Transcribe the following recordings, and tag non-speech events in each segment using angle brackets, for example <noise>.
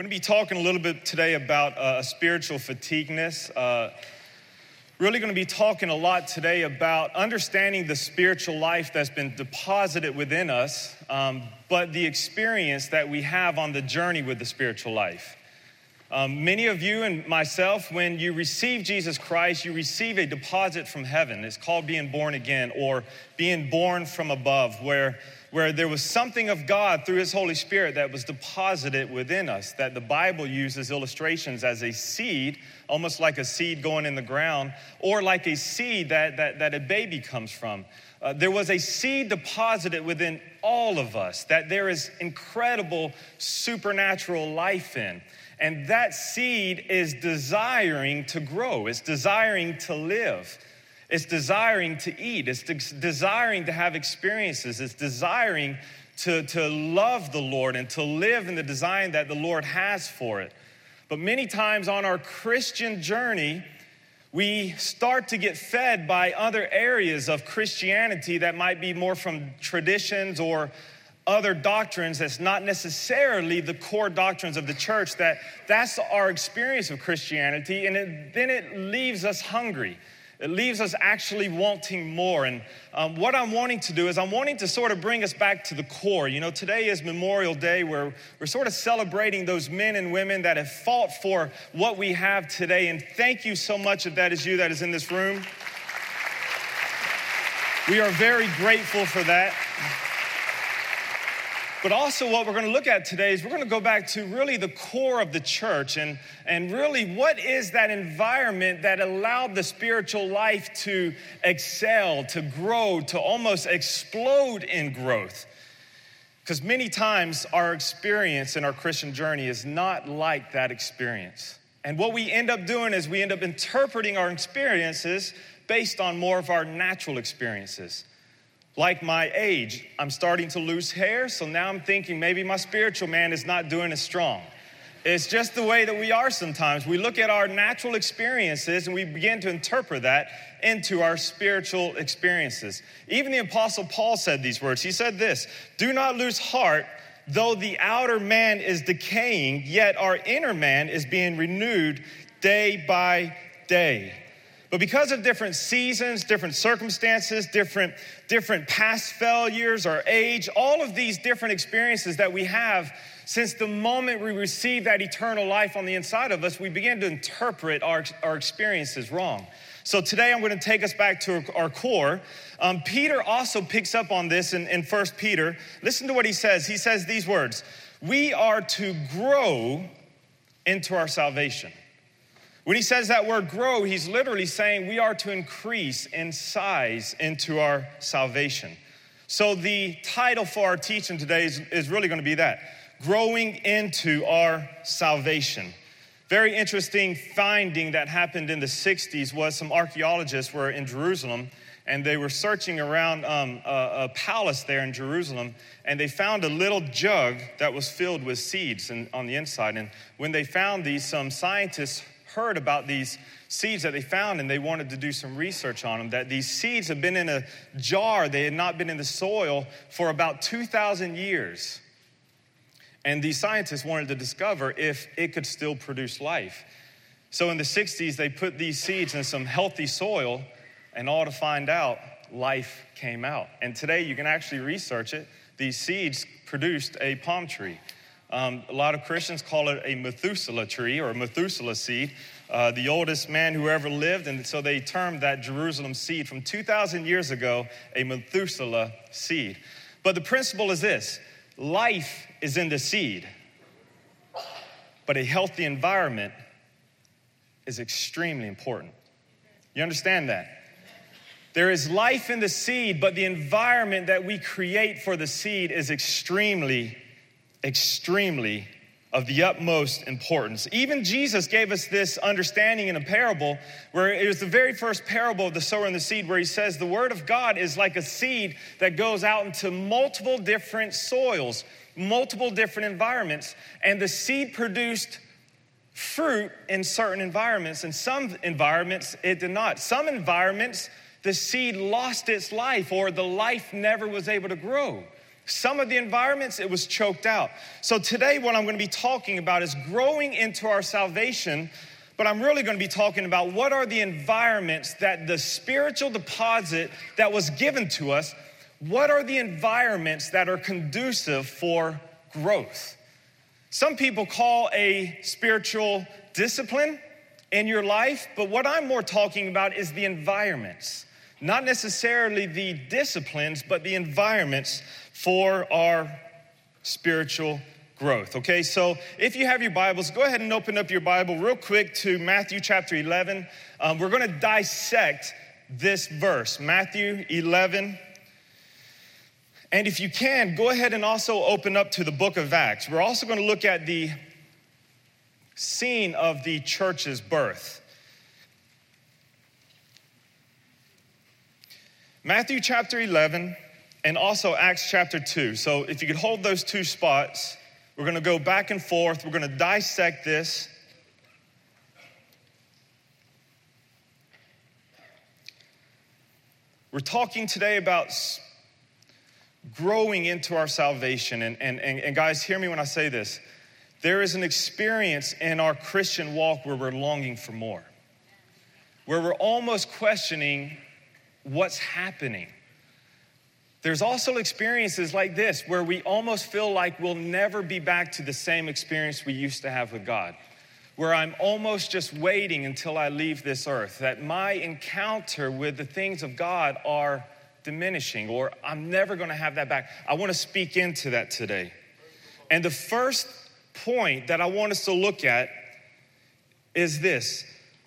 going to be talking a little bit today about uh, spiritual fatigueness. Uh, really going to be talking a lot today about understanding the spiritual life that's been deposited within us, um, but the experience that we have on the journey with the spiritual life. Um, many of you and myself, when you receive Jesus Christ, you receive a deposit from heaven. It's called being born again or being born from above, where where there was something of God through His Holy Spirit that was deposited within us, that the Bible uses illustrations as a seed, almost like a seed going in the ground, or like a seed that, that, that a baby comes from. Uh, there was a seed deposited within all of us that there is incredible supernatural life in. And that seed is desiring to grow, it's desiring to live. It's desiring to eat. It's de- desiring to have experiences. It's desiring to, to love the Lord and to live in the design that the Lord has for it. But many times on our Christian journey, we start to get fed by other areas of Christianity that might be more from traditions or other doctrines that's not necessarily the core doctrines of the church that that's our experience of christianity and it, then it leaves us hungry it leaves us actually wanting more. And um, what I'm wanting to do is I'm wanting to sort of bring us back to the core. You know, today is Memorial Day where we're sort of celebrating those men and women that have fought for what we have today. And thank you so much if that is you that is in this room. We are very grateful for that. But also, what we're going to look at today is we're going to go back to really the core of the church and, and really what is that environment that allowed the spiritual life to excel, to grow, to almost explode in growth. Because many times our experience in our Christian journey is not like that experience. And what we end up doing is we end up interpreting our experiences based on more of our natural experiences like my age. I'm starting to lose hair, so now I'm thinking maybe my spiritual man is not doing as strong. It's just the way that we are sometimes. We look at our natural experiences and we begin to interpret that into our spiritual experiences. Even the Apostle Paul said these words. He said this Do not lose heart, though the outer man is decaying, yet our inner man is being renewed day by day. But because of different seasons, different circumstances, different, different past failures or age, all of these different experiences that we have, since the moment we receive that eternal life on the inside of us, we begin to interpret our, our experiences wrong. So today I'm going to take us back to our core. Um, Peter also picks up on this in, in 1 Peter. Listen to what he says. He says these words We are to grow into our salvation. When he says that word grow, he's literally saying we are to increase in size into our salvation. So, the title for our teaching today is, is really going to be that growing into our salvation. Very interesting finding that happened in the 60s was some archaeologists were in Jerusalem and they were searching around um, a, a, palace there in Jerusalem, and they found a little jug that was filled with seeds in, on the inside. And when they found these, some scientists heard about these seeds that they found and they wanted to do some research on them. That these seeds have been in a jar, they had not been in the soil for about 2,000 years. And these scientists wanted to discover if it could still produce life. So in the 60s, they put these seeds in some healthy soil, and all to find out, life came out. And today, you can actually research it. These seeds produced a palm tree. Um, a lot of Christians call it a Methuselah tree or a Methuselah seed, uh, the oldest man who ever lived. And so they termed that Jerusalem seed from 2,000 years ago a Methuselah seed. But the principle is this life is in the seed, but a healthy environment is extremely important. You understand that? There is life in the seed, but the environment that we create for the seed is extremely extremely of the utmost importance. Even Jesus gave us this understanding in a parable where it was the very first parable of the sower and the seed where he says the word of God is like a seed that goes out into multiple different soils, multiple different environments, and the seed produced fruit in certain environments. In some environments, it did not. Some environments, the seed lost its life or the life never was able to grow. Some of the environments, it was choked out. So today, what I'm going to be talking about is growing into our salvation, but I'm really going to be talking about what are the environments that the spiritual deposit that was given to us, what are the environments that are conducive for growth? Some people call a spiritual discipline in your life, but what I'm more talking about is the environments, not necessarily the disciplines, but the environments for our spiritual growth. Okay, so if you have your Bibles, go ahead and open up your Bible real quick to Matthew chapter 11. Um, we're going to dissect this verse, Matthew 11 and if you can, go ahead and also open up to the book of Acts. We're also going to look at the scene of the church's birth. Matthew chapter 11 and also Acts chapter 2. So if you could hold those two spots, we're going to go back and forth. We're going to dissect this. We're talking today about growing into our salvation. And, and, and, and, guys, hear me when I say this. There is an experience in our Christian walk where we're longing for more, where we're almost questioning what's happening. There's also experiences like this where we almost feel like we'll never be back to the same experience we used to have with God, where I'm almost just waiting until I leave this earth, that my encounter with the things of God are diminishing or I'm never to have that back. I want to speak into that today. And the first point that I want us to look at is this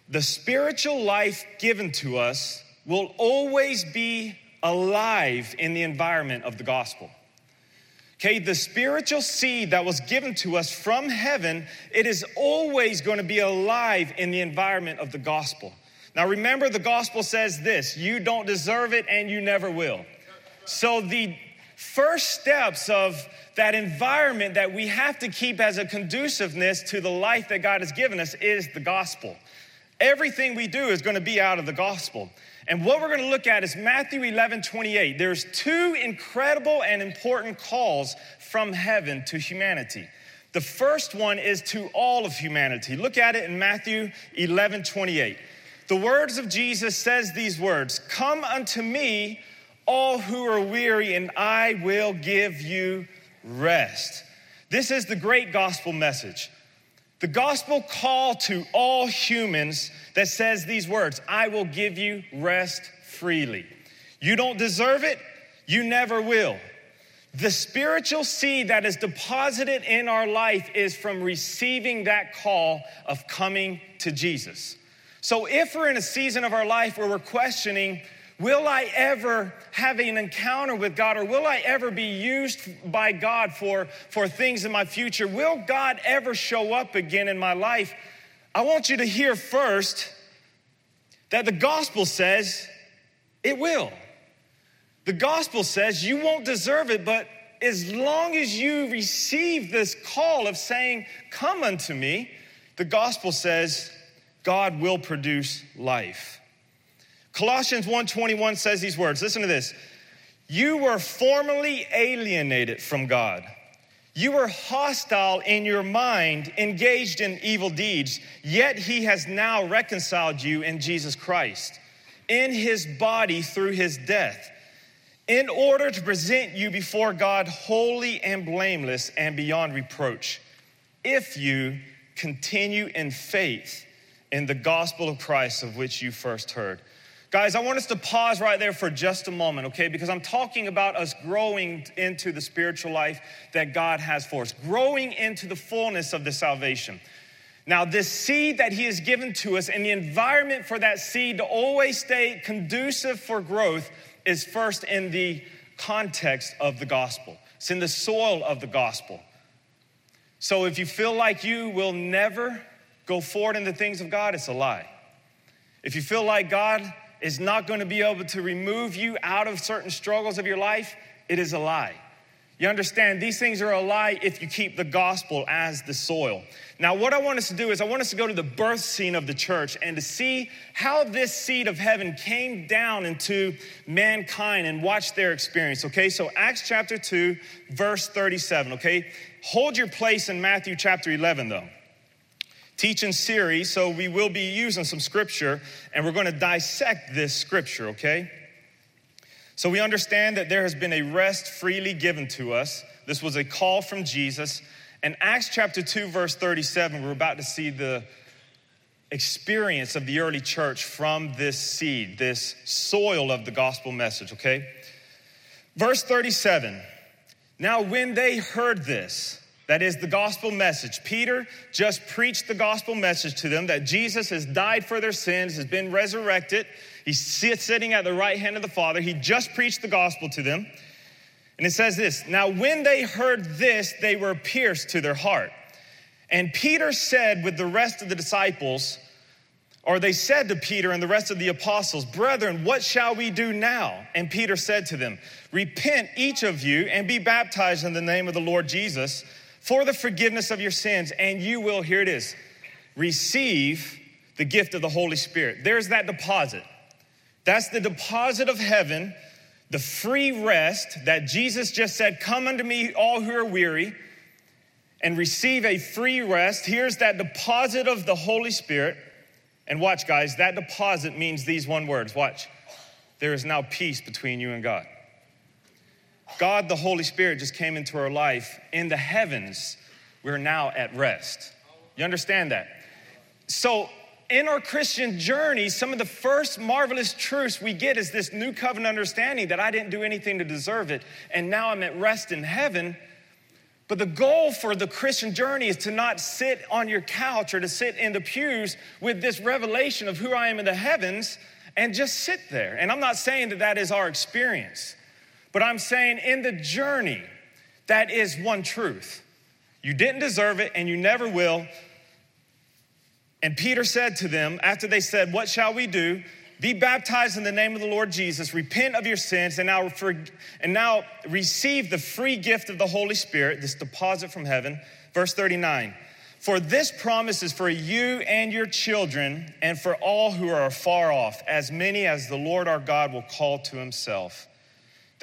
the spiritual life given to us will always be alive in the environment of the gospel. Okay, the spiritual seed that was given to us from heaven, it is always going to be alive in the environment of the gospel. Now remember, the gospel says this you don't deserve it and you never will. So the first steps of that environment that we have to keep as a conduciveness to the life that God has given us is the gospel. Everything we do is going to be out of the gospel. And what we're going to look at is Matthew 11 28. There's two incredible and important calls from heaven to humanity. The first one is to all of humanity. Look at it in Matthew 11 28 the words of Jesus says these words, "Come unto me all who are weary and I will give you rest." This is the great gospel message. The gospel call to all humans that says these words, "I will give you rest freely." You don't deserve it, you never will. The spiritual seed that is deposited in our life is from receiving that call of coming to Jesus. So if we're in a season of our life where we're questioning, will I ever have an encounter with God or will I ever be used by God for, for things in my future? Will God ever show up again in my life? I want you to hear first that the gospel says it will. The gospel says you won't deserve it, but as long as you receive this call of saying, Come unto me, the gospel says God will produce life. Colossians 1:21 says these words. Listen to this. You were formerly alienated from God. You were hostile in your mind, engaged in evil deeds, yet he has now reconciled you in Jesus Christ, in his body through his death, in order to present you before God holy and blameless and beyond reproach. If you continue in faith, in the gospel of Christ of which you first heard. Guys, I want us to pause right there for just a moment, okay? Because I'm talking about us growing into the spiritual life that God has for us, growing into the fullness of the salvation. Now, this seed that He has given to us and the environment for that seed to always stay conducive for growth is first in the context of the gospel, it's in the soil of the gospel. So if you feel like you will never go forward in the things of God, it's a lie. If you feel like God is not going to be able to remove you out of certain struggles of your life, it is a lie. You understand, these things are a lie if you keep the gospel as the soil. Now, what I want us to do is, I want us to go to the birth scene of the church and to see how this seed of heaven came down into mankind and watch their experience, okay? So, Acts chapter 2, verse 37, okay? Hold your place in Matthew chapter 11, though. Teaching series, so we will be using some scripture and we're going to dissect this scripture, okay? So we understand that there has been a rest freely given to us. This was a call from Jesus. And Acts chapter 2, verse 37, we're about to see the experience of the early church from this seed, this soil of the gospel message, okay? Verse 37 Now, when they heard this, that is the gospel message. Peter just preached the gospel message to them that Jesus has died for their sins, has been resurrected, He's sitting at the right hand of the Father. He just preached the gospel to them. And it says this Now, when they heard this, they were pierced to their heart. And Peter said with the rest of the disciples, or they said to Peter and the rest of the apostles, Brethren, what shall we do now? And Peter said to them, Repent, each of you, and be baptized in the name of the Lord Jesus for the forgiveness of your sins, and you will, here it is, receive the gift of the Holy Spirit. There's that deposit. That's the deposit of heaven, the free rest that Jesus just said, Come unto me, all who are weary, and receive a free rest. Here's that deposit of the Holy Spirit. And watch, guys, that deposit means these one words. Watch. There is now peace between you and God. God, the Holy Spirit, just came into our life. In the heavens, we're now at rest. You understand that? So, in our Christian journey, some of the first marvelous truths we get is this new covenant understanding that I didn't do anything to deserve it, and now I'm at rest in heaven. But the goal for the Christian journey is to not sit on your couch or to sit in the pews with this revelation of who I am in the heavens and just sit there. And I'm not saying that that is our experience, but I'm saying in the journey, that is one truth. You didn't deserve it and you never will, and Peter said to them, after they said, What shall we do? Be baptized in the name of the Lord Jesus, repent of your sins, and now, for, and now receive the free gift of the Holy Spirit, this deposit from heaven. Verse 39 For this promise is for you and your children, and for all who are far off, as many as the Lord our God will call to himself.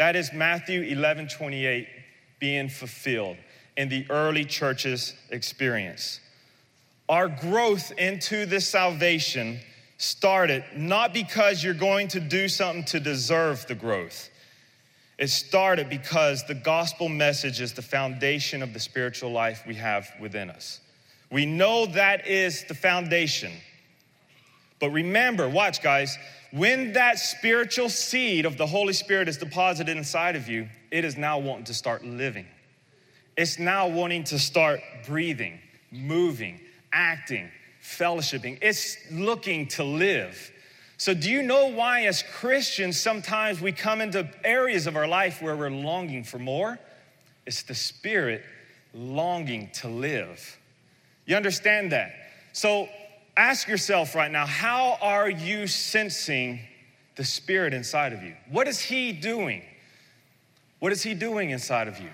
That is Matthew 11 28 being fulfilled in the early church's experience. Our growth into this salvation started not because you're going to do something to deserve the growth. It started because the gospel message is the foundation of the spiritual life we have within us. We know that is the foundation. But remember, watch, guys, when that spiritual seed of the Holy Spirit is deposited inside of you, it is now wanting to start living. It's now wanting to start breathing, moving, acting, fellowshipping. It's looking to live. So, do you know why, as Christians, sometimes we come into areas of our life where we're longing for more? It's the Spirit longing to live. You understand that? So, ask yourself right now how are you sensing the Spirit inside of you? What is He doing? What is He doing inside of you?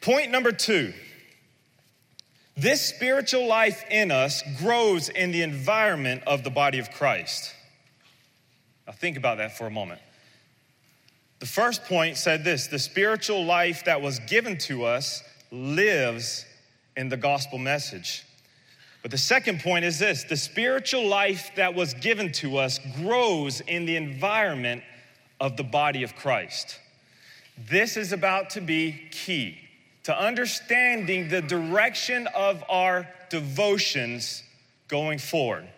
Point number two this spiritual life in us grows in the environment of the body of Christ. Now, think about that for a moment. The first point said this the spiritual life that was given to us lives in the gospel message. But the second point is this the spiritual life that was given to us grows in the environment of the body of Christ. This is about to be key to understanding the direction of our devotions going forward.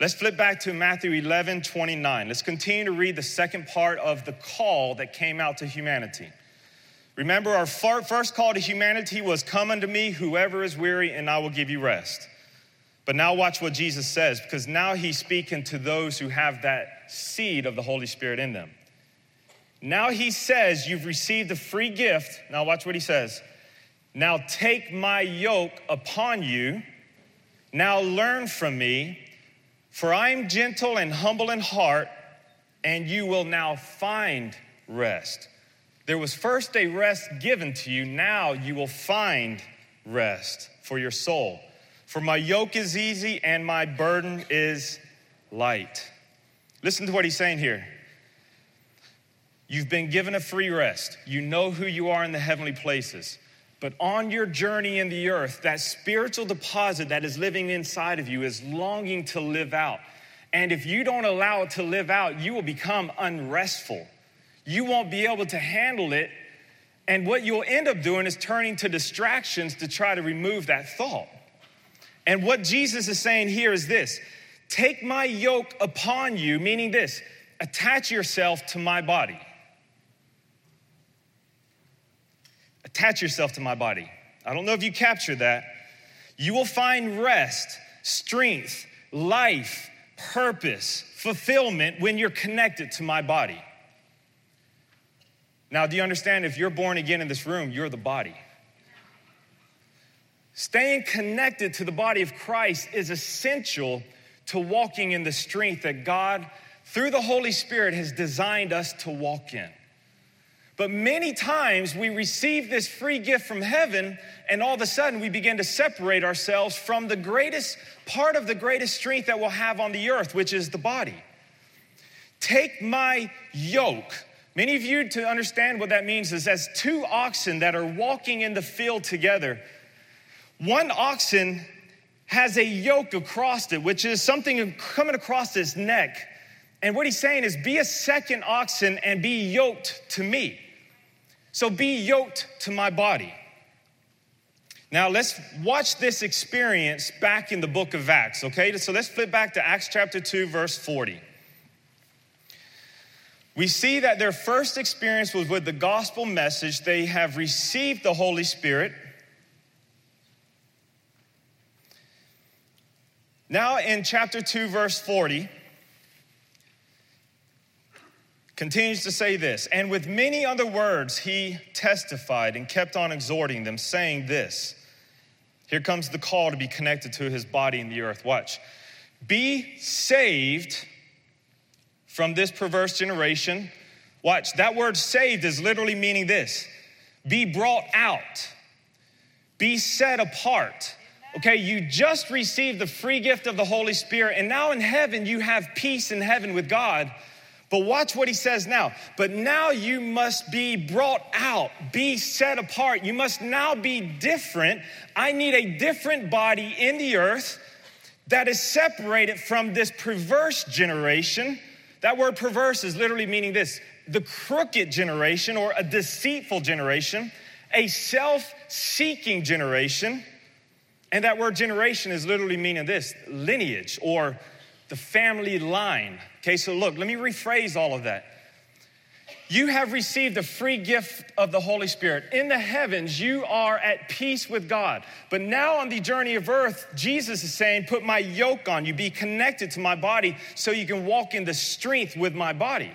Let's flip back to Matthew 11 29. Let's continue to read the second part of the call that came out to humanity. Remember, our first call to humanity was Come unto me, whoever is weary, and I will give you rest. But now, watch what Jesus says, because now he's speaking to those who have that seed of the Holy Spirit in them. Now he says, You've received a free gift. Now, watch what he says. Now take my yoke upon you. Now learn from me, for I am gentle and humble in heart, and you will now find rest. There was first a rest given to you, now you will find rest for your soul. For my yoke is easy and my burden is light. Listen to what he's saying here. You've been given a free rest. You know who you are in the heavenly places. But on your journey in the earth, that spiritual deposit that is living inside of you is longing to live out. And if you don't allow it to live out, you will become unrestful. You won't be able to handle it. And what you'll end up doing is turning to distractions to try to remove that thought. And what Jesus is saying here is this take my yoke upon you, meaning this attach yourself to my body. Attach yourself to my body. I don't know if you captured that. You will find rest, strength, life, purpose, fulfillment when you're connected to my body. Now, do you understand if you're born again in this room, you're the body? Staying connected to the body of Christ is essential to walking in the strength that God, through the Holy Spirit, has designed us to walk in. But many times we receive this free gift from heaven, and all of a sudden we begin to separate ourselves from the greatest part of the greatest strength that we'll have on the earth, which is the body. Take my yoke. Many of you, to understand what that means, is as two oxen that are walking in the field together. One oxen has a yoke across it, which is something coming across his neck. And what he's saying is, be a second oxen and be yoked to me. So be yoked to my body. Now let's watch this experience back in the book of Acts, okay? So let's flip back to Acts chapter 2, verse 40. We see that their first experience was with the gospel message. They have received the Holy Spirit. Now, in chapter 2, verse 40, continues to say this And with many other words, he testified and kept on exhorting them, saying this. Here comes the call to be connected to his body in the earth. Watch. Be saved from this perverse generation. Watch, that word saved is literally meaning this be brought out, be set apart. Okay, you just received the free gift of the Holy Spirit, and now in heaven you have peace in heaven with God. But watch what he says now. But now you must be brought out, be set apart. You must now be different. I need a different body in the earth that is separated from this perverse generation. That word perverse is literally meaning this the crooked generation or a deceitful generation, a self seeking generation. And that word generation is literally meaning this lineage or the family line. Okay, so look, let me rephrase all of that. You have received the free gift of the Holy Spirit. In the heavens, you are at peace with God. But now on the journey of earth, Jesus is saying, Put my yoke on you, be connected to my body so you can walk in the strength with my body.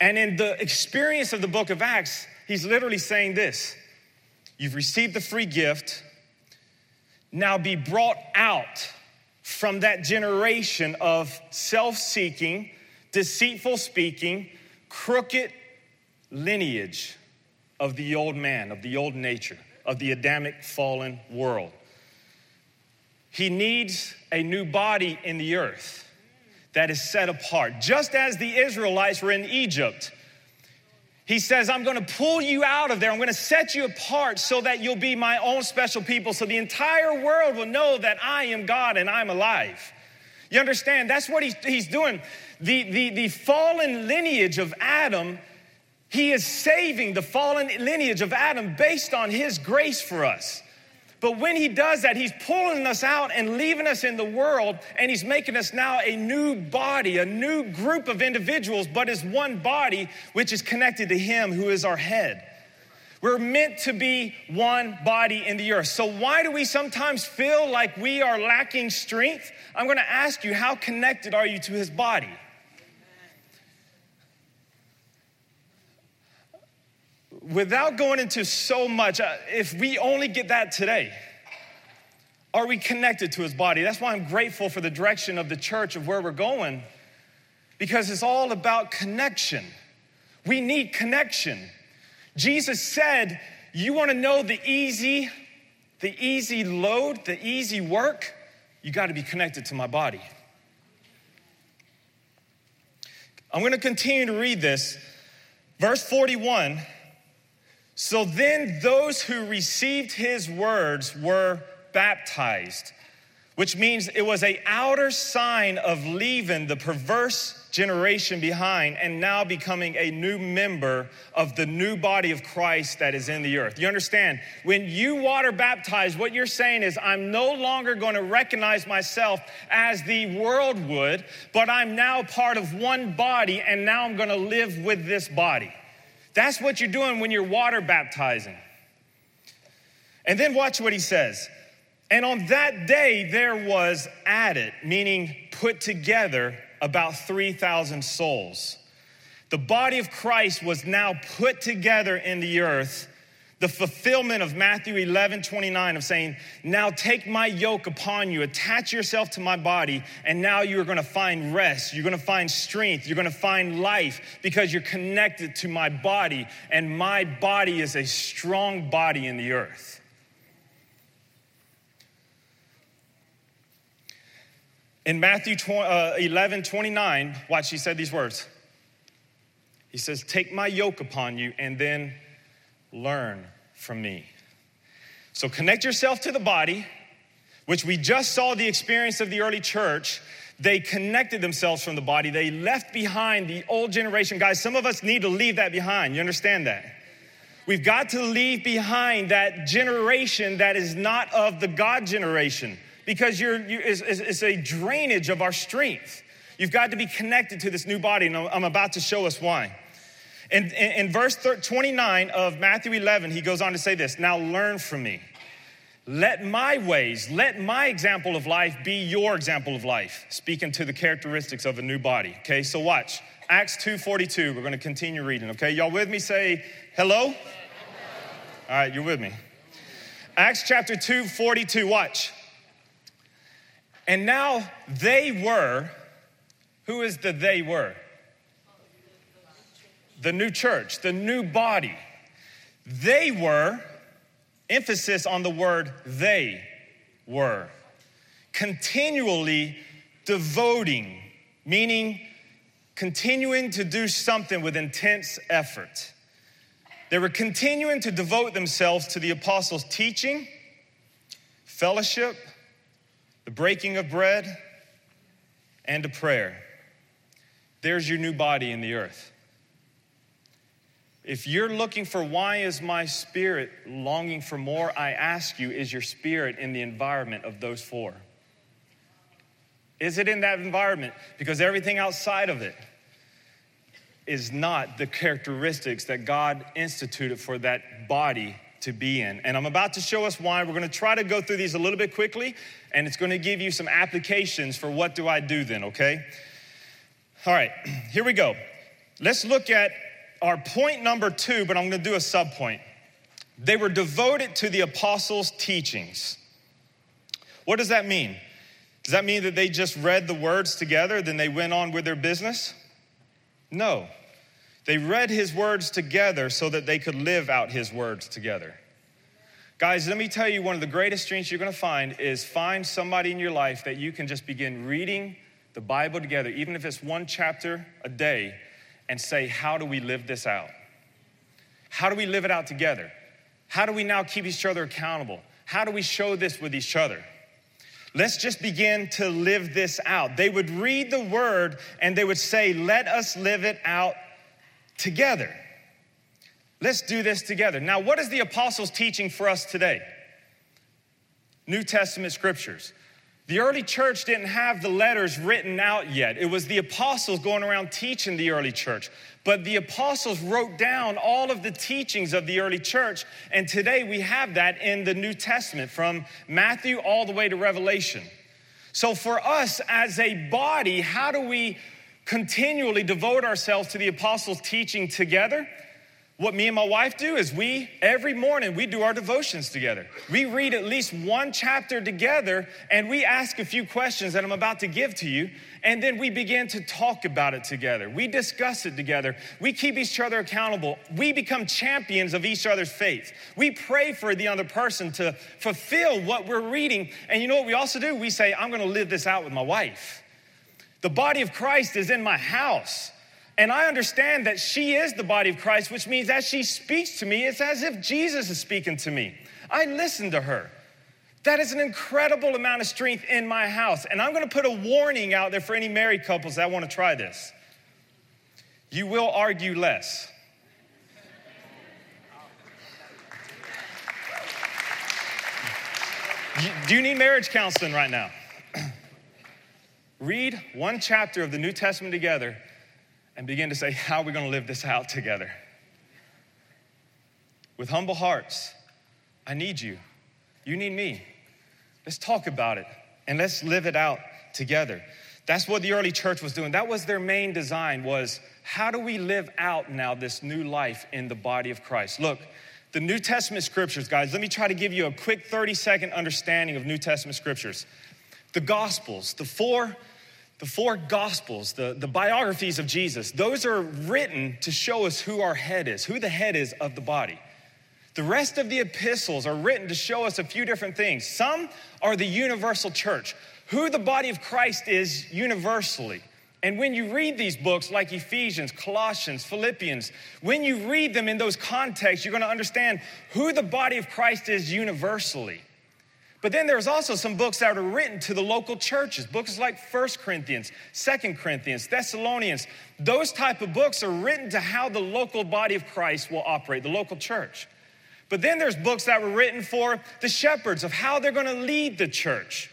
And in the experience of the book of Acts, he's literally saying this You've received the free gift, now be brought out from that generation of self seeking, deceitful speaking, crooked lineage of the old man, of the old nature, of the Adamic fallen world. He needs a new body in the earth that is set apart. Just as the Israelites were in Egypt, he says, I'm gonna pull you out of there. I'm gonna set you apart so that you'll be my own special people, so the entire world will know that I am God and I'm alive. You understand? That's what he's, he's doing. The, the, the fallen lineage of Adam, he is saving the fallen lineage of Adam based on his grace for us. But when he does that, he's pulling us out and leaving us in the world, and he's making us now a new body, a new group of individuals, but as one body, which is connected to him who is our head. We're meant to be one body in the earth. So, why do we sometimes feel like we are lacking strength? I'm gonna ask you, how connected are you to his body? Without going into so much, uh, if we only get that today, are we connected to his body? That's why I'm grateful for the direction of the church of where we're going, because it's all about connection. We need connection. Jesus said, You want to know the easy, the easy load, the easy work? You got to be connected to my body. I'm going to continue to read this. Verse 41 So then those who received his words were baptized, which means it was a outer sign of leaving the perverse generation behind and now becoming a new member of the new body of Christ that is in the earth. You understand? When you water baptize, what you're saying is, I'm no longer going to recognize myself as the world would, but I'm now part of one body and now I'm going to live with this body. That's what you're doing when you're water baptizing. And then watch what he says. And on that day, there was added, meaning put together, about 3,000 souls. The body of Christ was now put together in the earth, the fulfillment of Matthew 11 29 of saying, Now take my yoke upon you, attach yourself to my body, and now you're gonna find rest, you're gonna find strength, you're gonna find life because you're connected to my body, and my body is a strong body in the earth. In Matthew uh, 11 29, watch, he said these words. He says, Take my yoke upon you and then learn from me. So connect yourself to the body, which we just saw the experience of the early church. They connected themselves from the body. They left behind the old generation. Guys, some of us need to leave that behind. You understand that? We've got to leave behind that generation that is not of the God generation because you're, you, it's, it's a drainage of our strength. You've got to be connected to this new body, and I'm about to show us why. In, in, in verse 29 of Matthew 11, he goes on to say this Now learn from me. Let my ways, let my example of life be your example of life, speaking to the characteristics of a new body. Okay, so watch. Acts 2:42. We're going to continue reading. Okay, y'all with me? Say hello. All right, you're with me. Acts chapter 2:42. Watch. And now they were, who is the they were? The new church, the new body. They were, emphasis on the word they were, continually devoting, meaning continuing to do something with intense effort. They were continuing to devote themselves to the apostles' teaching, fellowship, the breaking of bread, and a prayer. There's your new body in the earth. If you're looking for why is my spirit longing for more, I ask you, is your spirit in the environment of those four? Is it in that environment? Because everything outside of it is not the characteristics that God instituted for that body to be in. And I'm about to show us why. We're going to try to go through these a little bit quickly, and it's going to give you some applications for what do I do then, okay? All right, <clears throat> here we go. Let's look at our point number two, but I'm going to do a sub point. They were devoted to the apostles' teachings. What does that mean? Does that mean that they just read the words together, then they went on with their business? No. They read his words together so that they could live out his words together. Guys, let me tell you one of the greatest strengths you're gonna find is find somebody in your life that you can just begin reading the Bible together, even if it's one chapter a day, and say, How do we live this out? How do we live it out together? How do we now keep each other accountable? How do we show this with each other? Let's just begin to live this out. They would read the word and they would say, Let us live it out together. Let's do this together. Now, what is the apostles teaching for us today? New Testament scriptures. The early church didn't have the letters written out yet. It was the apostles going around teaching the early church. But the apostles wrote down all of the teachings of the early church. And today we have that in the New Testament from Matthew all the way to Revelation. So for us as a body, how do we continually devote ourselves to the apostles' teaching together? What me and my wife do is we, every morning, we do our devotions together. We read at least one chapter together and we ask a few questions that I'm about to give to you. And then we begin to talk about it together. We discuss it together. We keep each other accountable. We become champions of each other's faith. We pray for the other person to fulfill what we're reading. And you know what we also do? We say, I'm gonna live this out with my wife. The body of Christ is in my house. And I understand that she is the body of Christ, which means as she speaks to me, it's as if Jesus is speaking to me. I listen to her. That is an incredible amount of strength in my house. And I'm gonna put a warning out there for any married couples that wanna try this. You will argue less. Do you need marriage counseling right now? <clears throat> Read one chapter of the New Testament together and begin to say, How are we going to live this out together? With humble hearts, I need you. You need me. Let's talk about it and let's live it out together. That's what the early church was doing. That was their main design was how do we live out now this new life in the body of Christ? Look, the New Testament scriptures, guys, let me try to give you a quick 30 second understanding of New Testament scriptures. The Gospels, the four the four gospels, the, the biographies of Jesus, those are written to show us who our head is, who the head is of the body. The rest of the epistles are written to show us a few different things. Some are the universal church, who the body of Christ is universally. And when you read these books like Ephesians, Colossians, Philippians, when you read them in those contexts, you're going to understand who the body of Christ is universally. But then there's also some books that are written to the local churches, books like First Corinthians, Second Corinthians, Thessalonians. Those type of books are written to how the local body of Christ will operate, the local church. But then there's books that were written for the shepherds of how they're going to lead the church.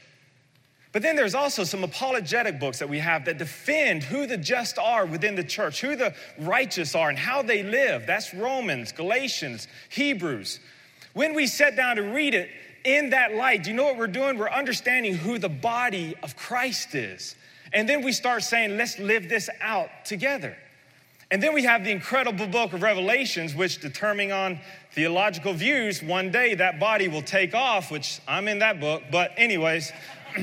But then there's also some apologetic books that we have that defend who the just are within the church, who the righteous are, and how they live. That's Romans, Galatians, Hebrews. When we sit down to read it, in that light, do you know what we're doing? We're understanding who the body of Christ is. And then we start saying, let's live this out together. And then we have the incredible book of Revelations, which, determining on theological views, one day that body will take off, which I'm in that book. But, anyways, <clears throat>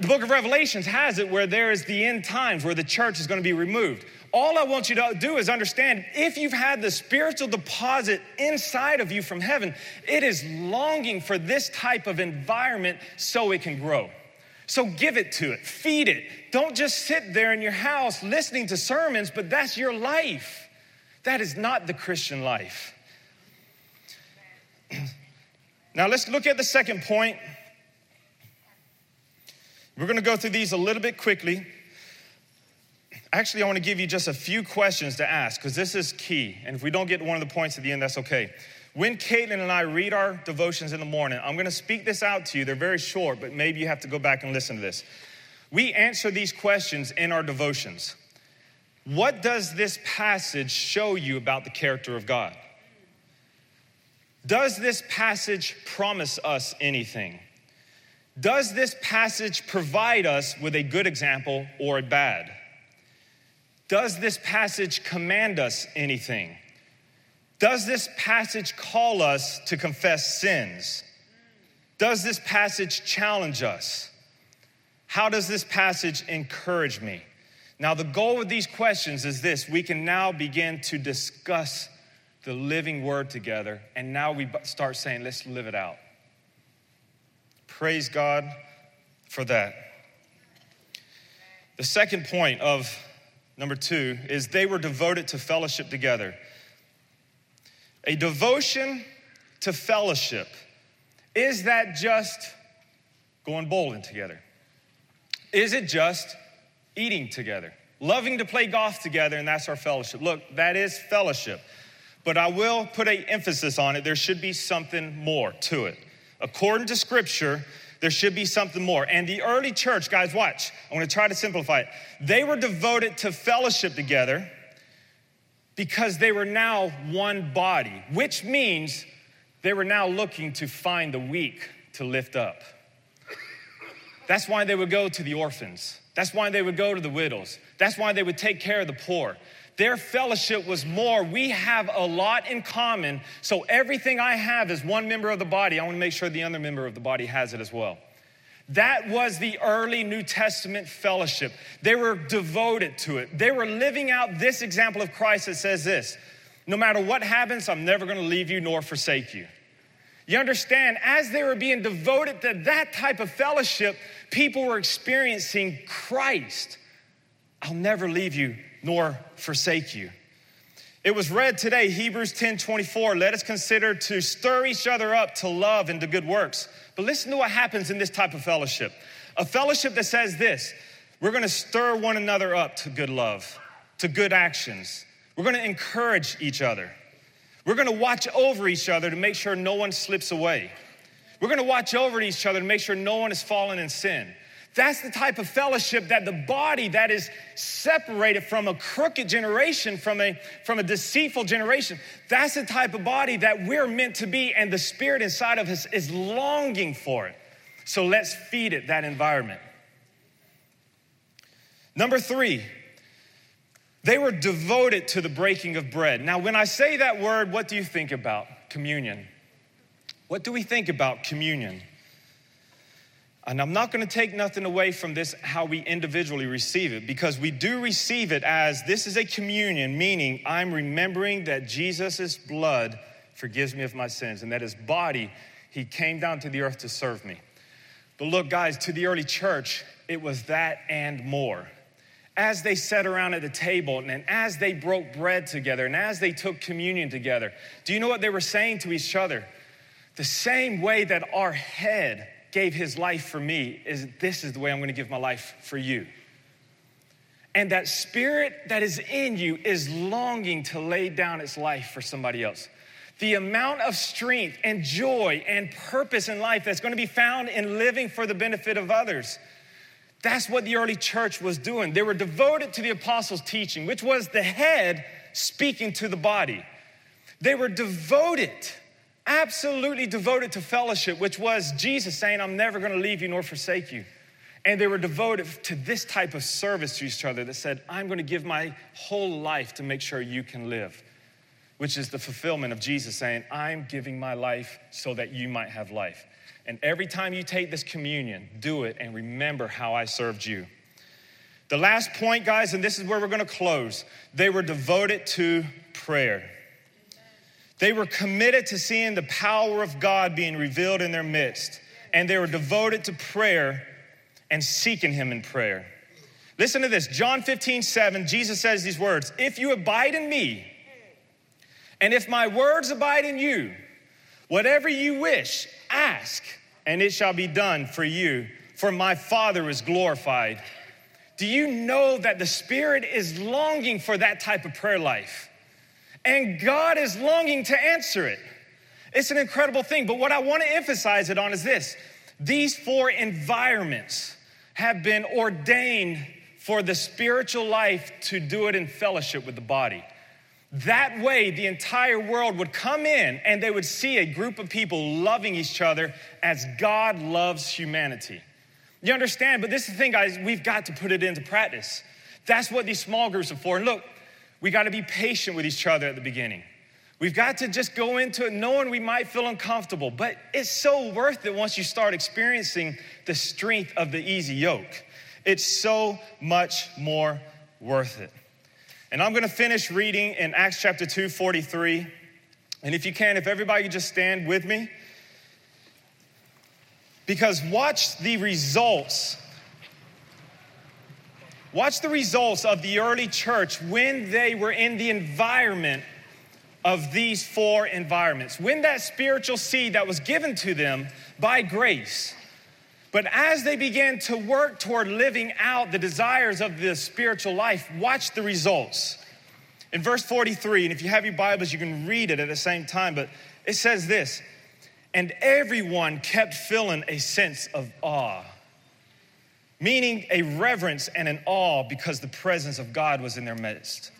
the book of Revelations has it where there is the end times, where the church is going to be removed. All I want you to do is understand if you've had the spiritual deposit inside of you from heaven, it is longing for this type of environment so it can grow. So give it to it, feed it. Don't just sit there in your house listening to sermons, but that's your life. That is not the Christian life. <clears throat> now let's look at the second point. We're going to go through these a little bit quickly. Actually, I want to give you just a few questions to ask because this is key. And if we don't get one of the points at the end, that's okay. When Caitlin and I read our devotions in the morning, I'm going to speak this out to you. They're very short, but maybe you have to go back and listen to this. We answer these questions in our devotions. What does this passage show you about the character of God? Does this passage promise us anything? Does this passage provide us with a good example or a bad? Does this passage command us anything? Does this passage call us to confess sins? Does this passage challenge us? How does this passage encourage me? Now, the goal of these questions is this we can now begin to discuss the living word together, and now we start saying, let's live it out. Praise God for that. The second point of number two, is they were devoted to fellowship together. A devotion to fellowship. Is that just going bowling together? Is it just eating together? Loving to play golf together, and that's our fellowship. Look, that is fellowship. But I will put an emphasis on it. There should be something more to it. According to scripture, there should be something more. And the early church, guys, watch. I'm going to try to simplify it. They were devoted to fellowship together because they were now one body, which means they were now looking to find the weak to lift up. That's why they would go to the orphans. That's why they would go to the widows. That's why they would take care of the poor. Their fellowship was more. We have a lot in common. So everything I have as one member of the body, I want to make sure the other member of the body has it as well. That was the early New Testament fellowship. They were devoted to it. They were living out this example of Christ that says this no matter what happens, I'm never going to leave you nor forsake you. You understand, as they were being devoted to that type of fellowship, people were experiencing Christ. I'll never leave you nor forsake you. It was read today, Hebrews 10 24. Let us consider to stir each other up to love and to good works. But listen to what happens in this type of fellowship a fellowship that says this we're gonna stir one another up to good love, to good actions. We're gonna encourage each other. We're gonna watch over each other to make sure no one slips away. We're gonna watch over each other to make sure no one has fallen in sin. That's the type of fellowship that the body that is separated from a crooked generation, from a, from a deceitful generation, that's the type of body that we're meant to be, and the spirit inside of us is longing for it. So let's feed it that environment. Number three, they were devoted to the breaking of bread. Now, when I say that word, what do you think about communion? What do we think about communion? And I'm not going to take nothing away from this, how we individually receive it, because we do receive it as this is a communion, meaning I'm remembering that Jesus' blood forgives me of my sins and that his body, he came down to the earth to serve me. But look, guys, to the early church, it was that and more. As they sat around at the table and as they broke bread together and as they took communion together, do you know what they were saying to each other? The same way that our head gave his life for me is this is the way I'm going to give my life for you. And that spirit that is in you is longing to lay down its life for somebody else. The amount of strength and joy and purpose in life that's going to be found in living for the benefit of others. That's what the early church was doing. They were devoted to the apostles' teaching, which was the head speaking to the body. They were devoted absolutely devoted to fellowship, which was Jesus saying, I'm never gonna leave you nor forsake you. And they were devoted to this type of service to each other that said, I'm gonna give my whole life to make sure you can live, which is the fulfillment of Jesus saying, I'm giving my life so that you might have life. And every time you take this communion, do it and remember how I served you. The last point, guys, and this is where we're gonna close, they were devoted to prayer. They were committed to seeing the power of God being revealed in their midst, and they were devoted to prayer and seeking Him in prayer. Listen to this John 15, 7, Jesus says these words If you abide in me, and if my words abide in you, whatever you wish, ask, and it shall be done for you, for my Father is glorified. Do you know that the Spirit is longing for that type of prayer life? And God is longing to answer it. It's an incredible thing. But what I want to emphasize it on is this these four environments have been ordained for the spiritual life to do it in fellowship with the body. That way, the entire world would come in and they would see a group of people loving each other as God loves humanity. You understand? But this is the thing, guys, we've got to put it into practice. That's what these small groups are for. And look, we got to be patient with each other at the beginning. We've got to just go into it knowing we might feel uncomfortable, but it's so worth it once you start experiencing the strength of the easy yoke. It's so much more worth it. And I'm going to finish reading in Acts chapter 2, 43. And if you can, if everybody could just stand with me. Because watch the results Watch the results of the early church when they were in the environment of these four environments. When that spiritual seed that was given to them by grace, but as they began to work toward living out the desires of the spiritual life, watch the results. In verse 43, and if you have your Bibles, you can read it at the same time, but it says this and everyone kept feeling a sense of awe meaning a reverence and an awe because the presence of God was in their midst.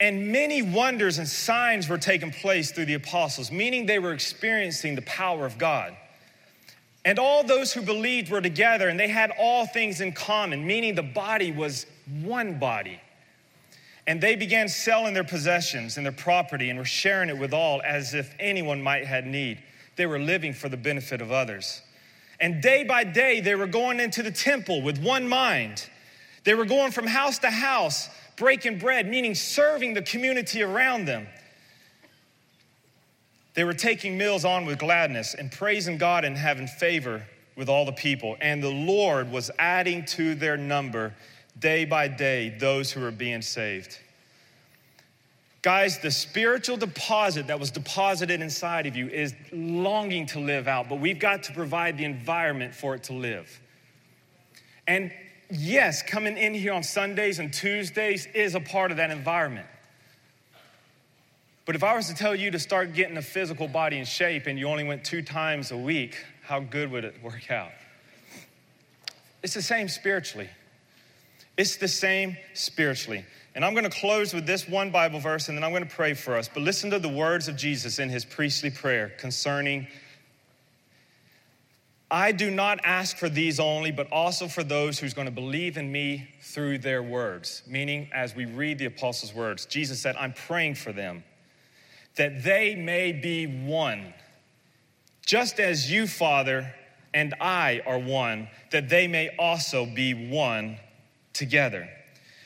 And many wonders and signs were taking place through the apostles, meaning they were experiencing the power of God. And all those who believed were together and they had all things in common, meaning the body was one body. And they began selling their possessions and their property and were sharing it with all as if anyone might have need. They were living for the benefit of others. And day by day, they were going into the temple with one mind. They were going from house to house, breaking bread, meaning serving the community around them. They were taking meals on with gladness and praising God and having favor with all the people. And the Lord was adding to their number day by day those who were being saved. Guys, the spiritual deposit that was deposited inside of you is longing to live out, but we've got to provide the environment for it to live. And yes, coming in here on Sundays and Tuesdays is a part of that environment. But if I was to tell you to start getting a physical body in shape and you only went two times a week, how good would it work out? It's the same spiritually. It's the same spiritually. And I'm going to close with this one Bible verse and then I'm going to pray for us. But listen to the words of Jesus in his priestly prayer concerning I do not ask for these only, but also for those who's going to believe in me through their words. Meaning, as we read the apostles' words, Jesus said, I'm praying for them that they may be one, just as you, Father, and I are one, that they may also be one together,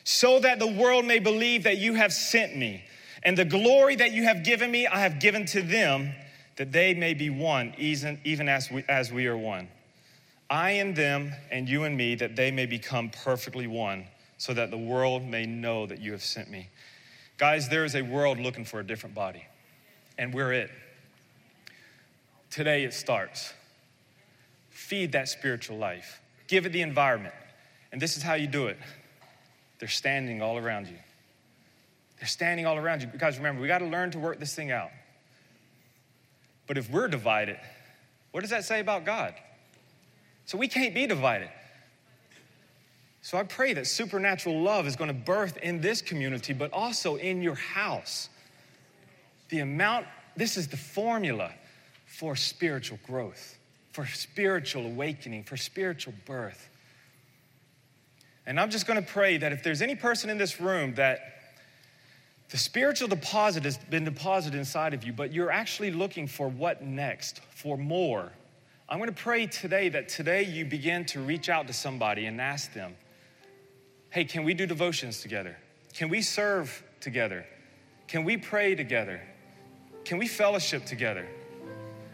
so that the world may believe that you have sent me, and the glory that you have given me, I have given to them, that they may be one, even, as, we, as we are one. I and them, and you and me, that they may become perfectly one, so that the world may know that you have sent me. Guys, there is a world looking for a different body, and we're it. Today it starts. Feed that spiritual life, give it the environment. And this is how you do it they're standing all around you. They're standing all around you. Guys, remember, we got to learn to work this thing out. But if we're divided, what does that say about God? So we can't be divided. So I pray that supernatural love is going to birth in this community, but also in your house. The amount, this is the formula for spiritual growth, for spiritual awakening, for spiritual birth. And I'm just going to pray that if there's any person in this room that the spiritual deposit has been deposited inside of you, but you're actually looking for what next, for more. I'm going to pray today that today you begin to reach out to somebody and ask them, hey, can we do devotions together? Can we serve together? Can we pray together? Can we fellowship together?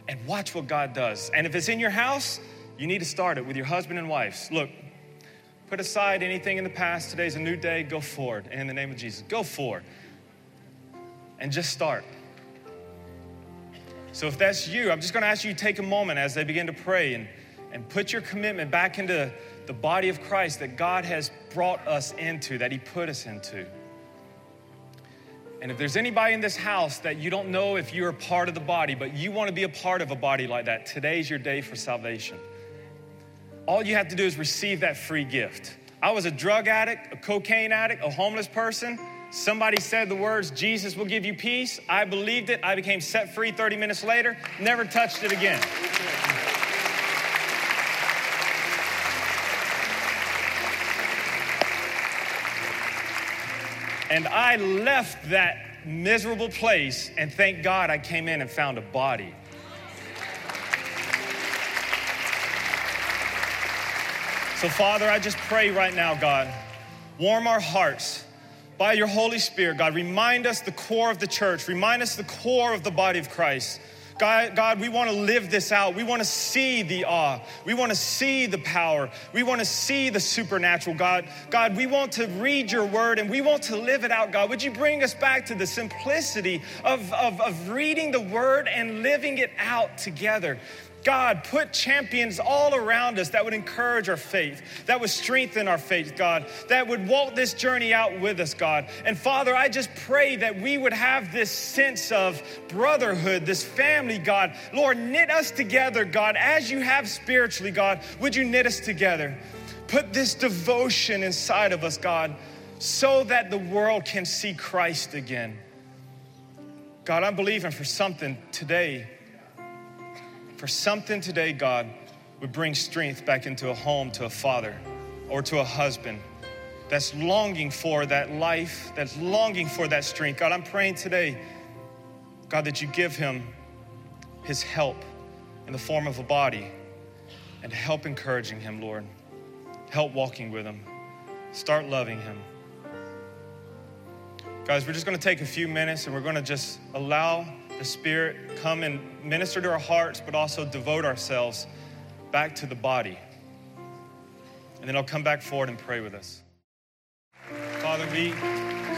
And watch what God does. And if it's in your house, you need to start it with your husband and wives. Look, Put aside anything in the past. Today's a new day. Go forward. And in the name of Jesus, go forward. And just start. So if that's you, I'm just going to ask you to take a moment as they begin to pray and, and put your commitment back into the body of Christ that God has brought us into, that He put us into. And if there's anybody in this house that you don't know if you're a part of the body, but you want to be a part of a body like that, today's your day for salvation. All you have to do is receive that free gift. I was a drug addict, a cocaine addict, a homeless person. Somebody said the words, Jesus will give you peace. I believed it. I became set free 30 minutes later, never touched it again. And I left that miserable place, and thank God I came in and found a body. So, Father, I just pray right now, God, warm our hearts by your Holy Spirit, God. Remind us the core of the church, remind us the core of the body of Christ. God, God, we want to live this out. We want to see the awe. We want to see the power. We want to see the supernatural, God. God, we want to read your word and we want to live it out, God. Would you bring us back to the simplicity of, of, of reading the word and living it out together? God, put champions all around us that would encourage our faith, that would strengthen our faith, God, that would walk this journey out with us, God. And Father, I just pray that we would have this sense of brotherhood, this family, God. Lord, knit us together, God, as you have spiritually, God. Would you knit us together? Put this devotion inside of us, God, so that the world can see Christ again. God, I'm believing for something today for something today, God, would bring strength back into a home, to a father, or to a husband. that's longing for that life, that's longing for that strength. God, I'm praying today, God, that you give him his help in the form of a body and help encouraging him, Lord. Help walking with him. Start loving him. Guys, we're just going to take a few minutes and we're going to just allow the Spirit come and minister to our hearts, but also devote ourselves back to the body. And then I'll come back forward and pray with us. Father, we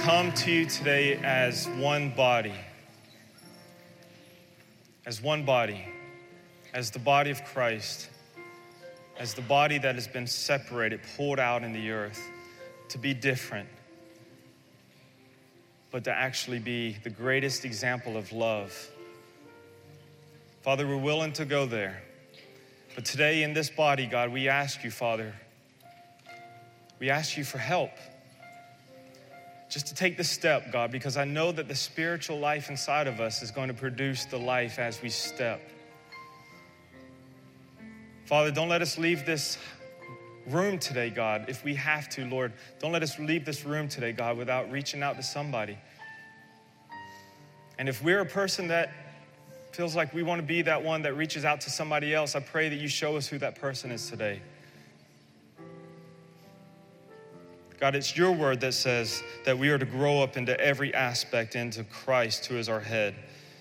come to you today as one body. As one body. As the body of Christ. As the body that has been separated, pulled out in the earth to be different, but to actually be the greatest example of love. Father, we're willing to go there. But today in this body, God, we ask you, Father, we ask you for help. Just to take the step, God, because I know that the spiritual life inside of us is going to produce the life as we step. Father, don't let us leave this room today, God, if we have to, Lord. Don't let us leave this room today, God, without reaching out to somebody. And if we're a person that feels like we want to be that one that reaches out to somebody else, I pray that you show us who that person is today. God, it's your word that says that we are to grow up into every aspect into Christ, who is our head,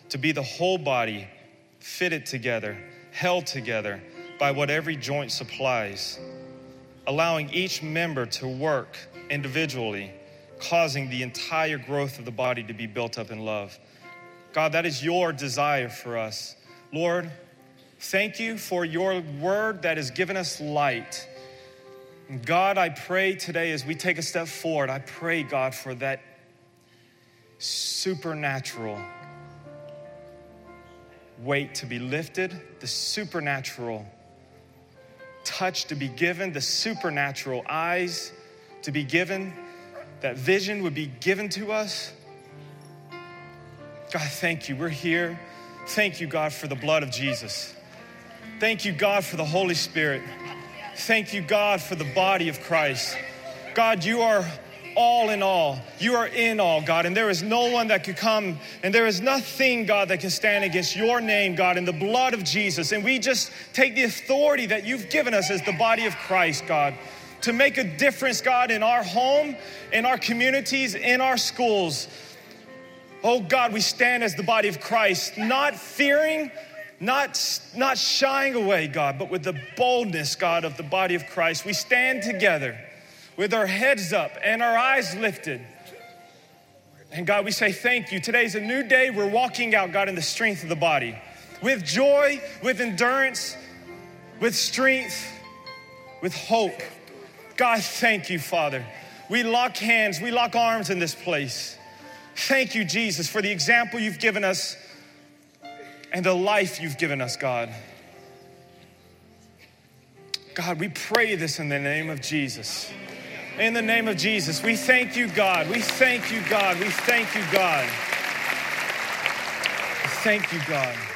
to be the whole body fitted together, held together by what every joint supplies allowing each member to work individually, causing the entire growth of the body to be built up in love. God, that is your desire for us. Lord, thank you for your word that has given us light. God, I pray today as we take a step forward, I pray, God, for that supernatural weight to be lifted, the supernatural touch to be given, the supernatural eyes to be given, that vision would be given to us. God, thank you. We're here. Thank you, God, for the blood of Jesus. Thank you, God, for the Holy Spirit. Thank you, God, for the body of Christ. God, you are all in all. You are in all, God, and there is no one that could come, and there is nothing, God, that can stand against your name, God, in the blood of Jesus. And we just take the authority that you've given us as the body of Christ, God, to make a difference, God, in our home, in our communities, in our schools. Oh, God, we stand as the body of Christ, not fearing, not, not shying away, God, but with the boldness, God, of the body of Christ. We stand together with our heads up and our eyes lifted. And God, we say thank you. Today's a new day. We're walking out, God, in the strength of the body with joy, with endurance, with strength, with hope. God, thank you, Father. We lock hands, we lock arms in this place. Thank you, Jesus, for the example you've given us and the life you've given us, God. God, we pray this in the name of Jesus. In the name of Jesus, we thank you, God. We thank you, God. We thank you, God. Thank you, God.